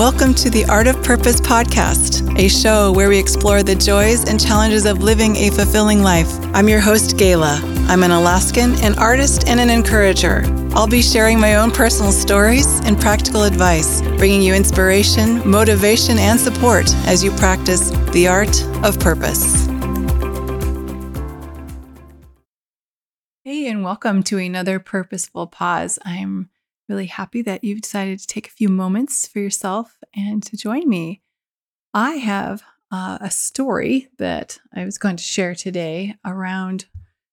Welcome to the Art of Purpose podcast, a show where we explore the joys and challenges of living a fulfilling life. I'm your host, Gayla. I'm an Alaskan, an artist, and an encourager. I'll be sharing my own personal stories and practical advice, bringing you inspiration, motivation, and support as you practice the art of purpose. Hey, and welcome to another Purposeful Pause. I'm really happy that you've decided to take a few moments for yourself and to join me. I have uh, a story that I was going to share today around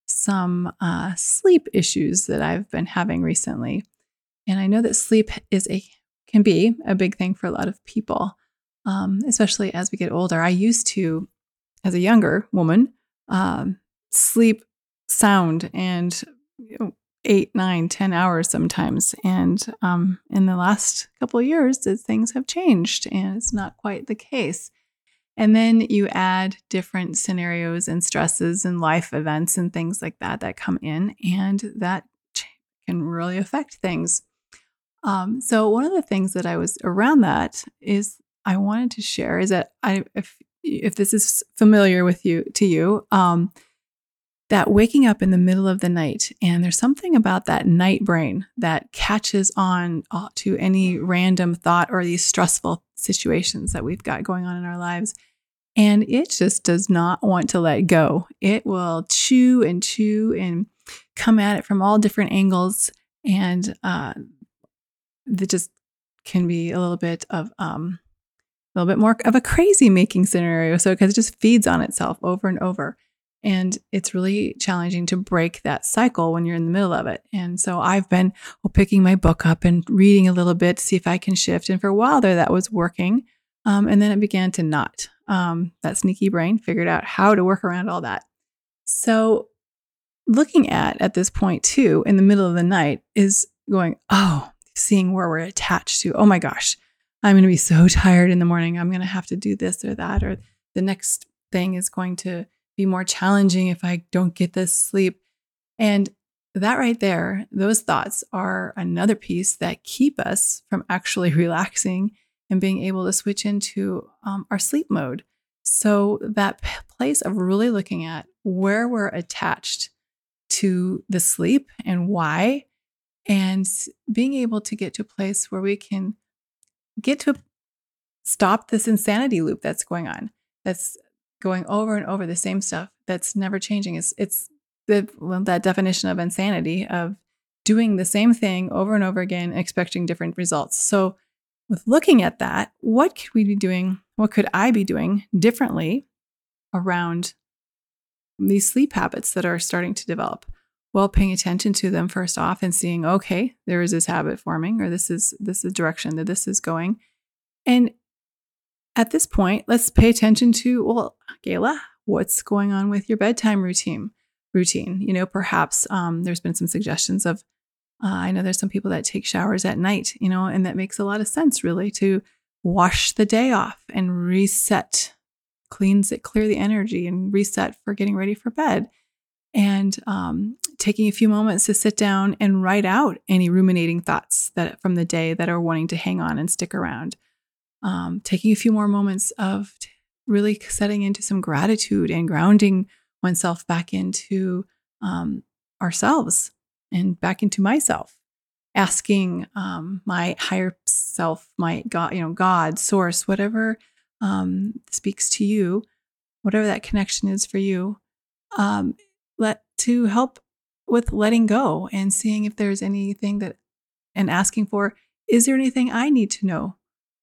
some uh, sleep issues that I've been having recently. And I know that sleep is a can be a big thing for a lot of people, um, especially as we get older. I used to, as a younger woman, um, sleep sound and you know, eight, nine, ten hours sometimes. And um, in the last couple of years, things have changed and it's not quite the case. And then you add different scenarios and stresses and life events and things like that that come in, and that can really affect things. Um, so one of the things that I was around that is I wanted to share is that I if if this is familiar with you to you, um, that waking up in the middle of the night and there's something about that night brain that catches on uh, to any random thought or these stressful situations that we've got going on in our lives. And it just does not want to let go. It will chew and chew and come at it from all different angles and uh, just can be a little bit of um, a little bit more of a crazy making scenario. So because it just feeds on itself over and over and it's really challenging to break that cycle when you're in the middle of it. And so I've been picking my book up and reading a little bit to see if I can shift. And for a while there, that was working. Um, and then it began to not. Um, that sneaky brain figured out how to work around all that. So looking at at this point too, in the middle of the night, is going, oh, seeing where we're attached to. Oh my gosh, I'm going to be so tired in the morning. I'm going to have to do this or that, or the next thing is going to be more challenging if I don't get this sleep. And that right there, those thoughts are another piece that keep us from actually relaxing and being able to switch into um, our sleep mode. So, that place of really looking at where we're attached to the sleep and why, and being able to get to a place where we can get to stop this insanity loop that's going on. That's going over and over the same stuff that's never changing. It's it's the well, that definition of insanity of doing the same thing over and over again, expecting different results. So, with looking at that, what could we be doing? What could I be doing differently around these sleep habits that are starting to develop? Well, paying attention to them first off and seeing, okay, there is this habit forming, or this is this is direction that this is going, and at this point, let's pay attention to, well, Gayla, what's going on with your bedtime routine? Routine, you know, perhaps um, there's been some suggestions of. Uh, I know there's some people that take showers at night, you know, and that makes a lot of sense, really, to wash the day off and reset, cleans it, clear the energy, and reset for getting ready for bed. And um, taking a few moments to sit down and write out any ruminating thoughts that from the day that are wanting to hang on and stick around um, taking a few more moments of t- really setting into some gratitude and grounding oneself back into um, ourselves and back into myself. Asking um, my higher self my god you know god source whatever um, speaks to you whatever that connection is for you um, let to help with letting go and seeing if there's anything that and asking for is there anything i need to know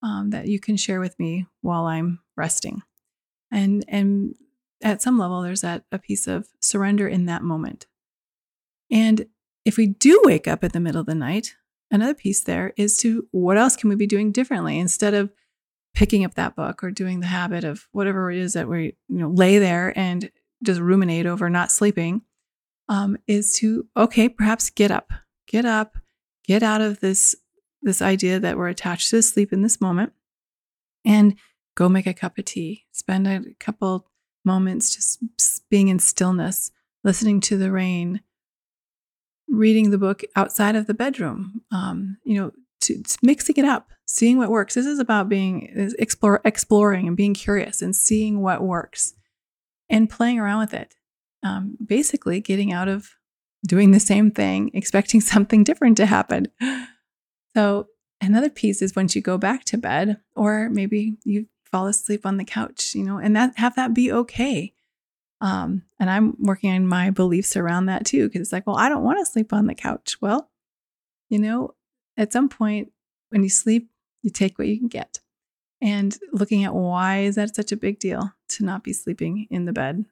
um, that you can share with me while I'm resting. And and at some level, there's that a piece of surrender in that moment. And if we do wake up in the middle of the night, another piece there is to what else can we be doing differently instead of picking up that book or doing the habit of whatever it is that we you know lay there and just ruminate over not sleeping um, is to okay perhaps get up get up get out of this this idea that we're attached to sleep in this moment and go make a cup of tea. Spend a couple moments just being in stillness, listening to the rain, reading the book outside of the bedroom. Um, you know, to mixing it up, seeing what works. This is about being explore, exploring and being curious and seeing what works and playing around with it. Um, basically, getting out of doing the same thing, expecting something different to happen. So, another piece is once you go back to bed, or maybe you fall asleep on the couch, you know, and that have that be okay. Um, and I'm working on my beliefs around that too, because it's like, well, I don't want to sleep on the couch. Well, you know, at some point when you sleep, you take what you can get. And looking at why is that such a big deal to not be sleeping in the bed?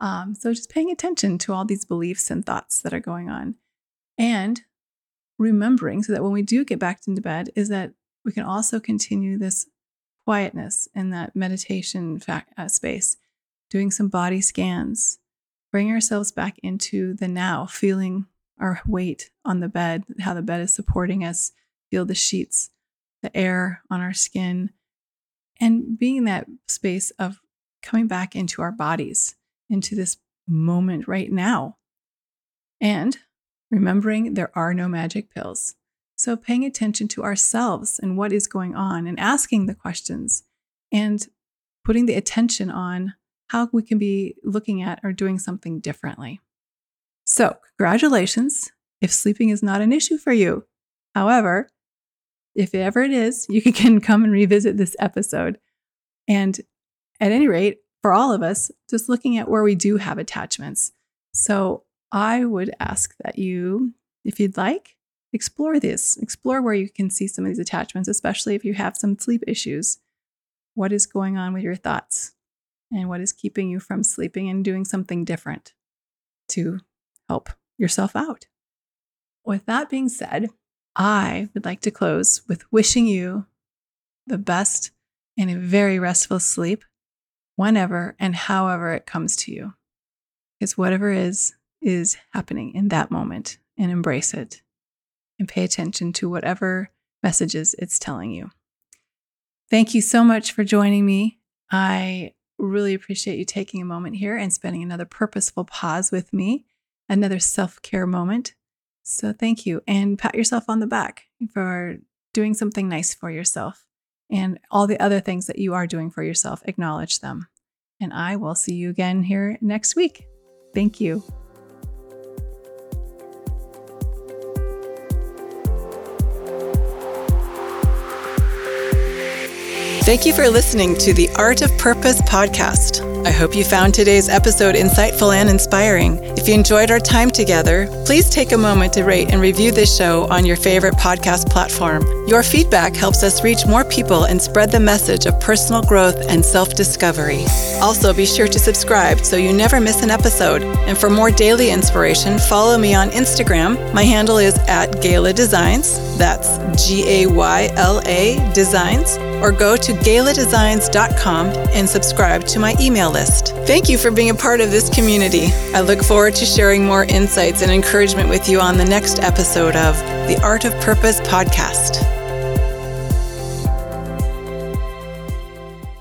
Um, so just paying attention to all these beliefs and thoughts that are going on. And remembering so that when we do get back into bed, is that we can also continue this quietness in that meditation fa- uh, space, doing some body scans, bring ourselves back into the now, feeling our weight on the bed, how the bed is supporting us, feel the sheets, the air on our skin, and being in that space of coming back into our bodies, into this moment right now. And remembering there are no magic pills. So paying attention to ourselves and what is going on and asking the questions and putting the attention on how we can be looking at or doing something differently. So, congratulations if sleeping is not an issue for you. However, if ever it is, you can come and revisit this episode. And at any rate, for all of us, just looking at where we do have attachments. So, I would ask that you, if you'd like, explore this, explore where you can see some of these attachments, especially if you have some sleep issues. What is going on with your thoughts? And what is keeping you from sleeping and doing something different to help yourself out? With that being said, I would like to close with wishing you the best and a very restful sleep whenever and however it comes to you. Because whatever is, is happening in that moment and embrace it and pay attention to whatever messages it's telling you. Thank you so much for joining me. I really appreciate you taking a moment here and spending another purposeful pause with me, another self care moment. So, thank you. And pat yourself on the back for doing something nice for yourself and all the other things that you are doing for yourself. Acknowledge them. And I will see you again here next week. Thank you. Thank you for listening to the Art of Purpose podcast. I hope you found today's episode insightful and inspiring. If you enjoyed our time together, please take a moment to rate and review this show on your favorite podcast platform. Your feedback helps us reach more people and spread the message of personal growth and self discovery. Also, be sure to subscribe so you never miss an episode. And for more daily inspiration, follow me on Instagram. My handle is at Gayla Designs. That's G A Y L A Designs. Or go to gayladesigns.com and subscribe to my email list. Thank you for being a part of this community. I look forward to sharing more insights and encouragement with you on the next episode of the Art of Purpose podcast.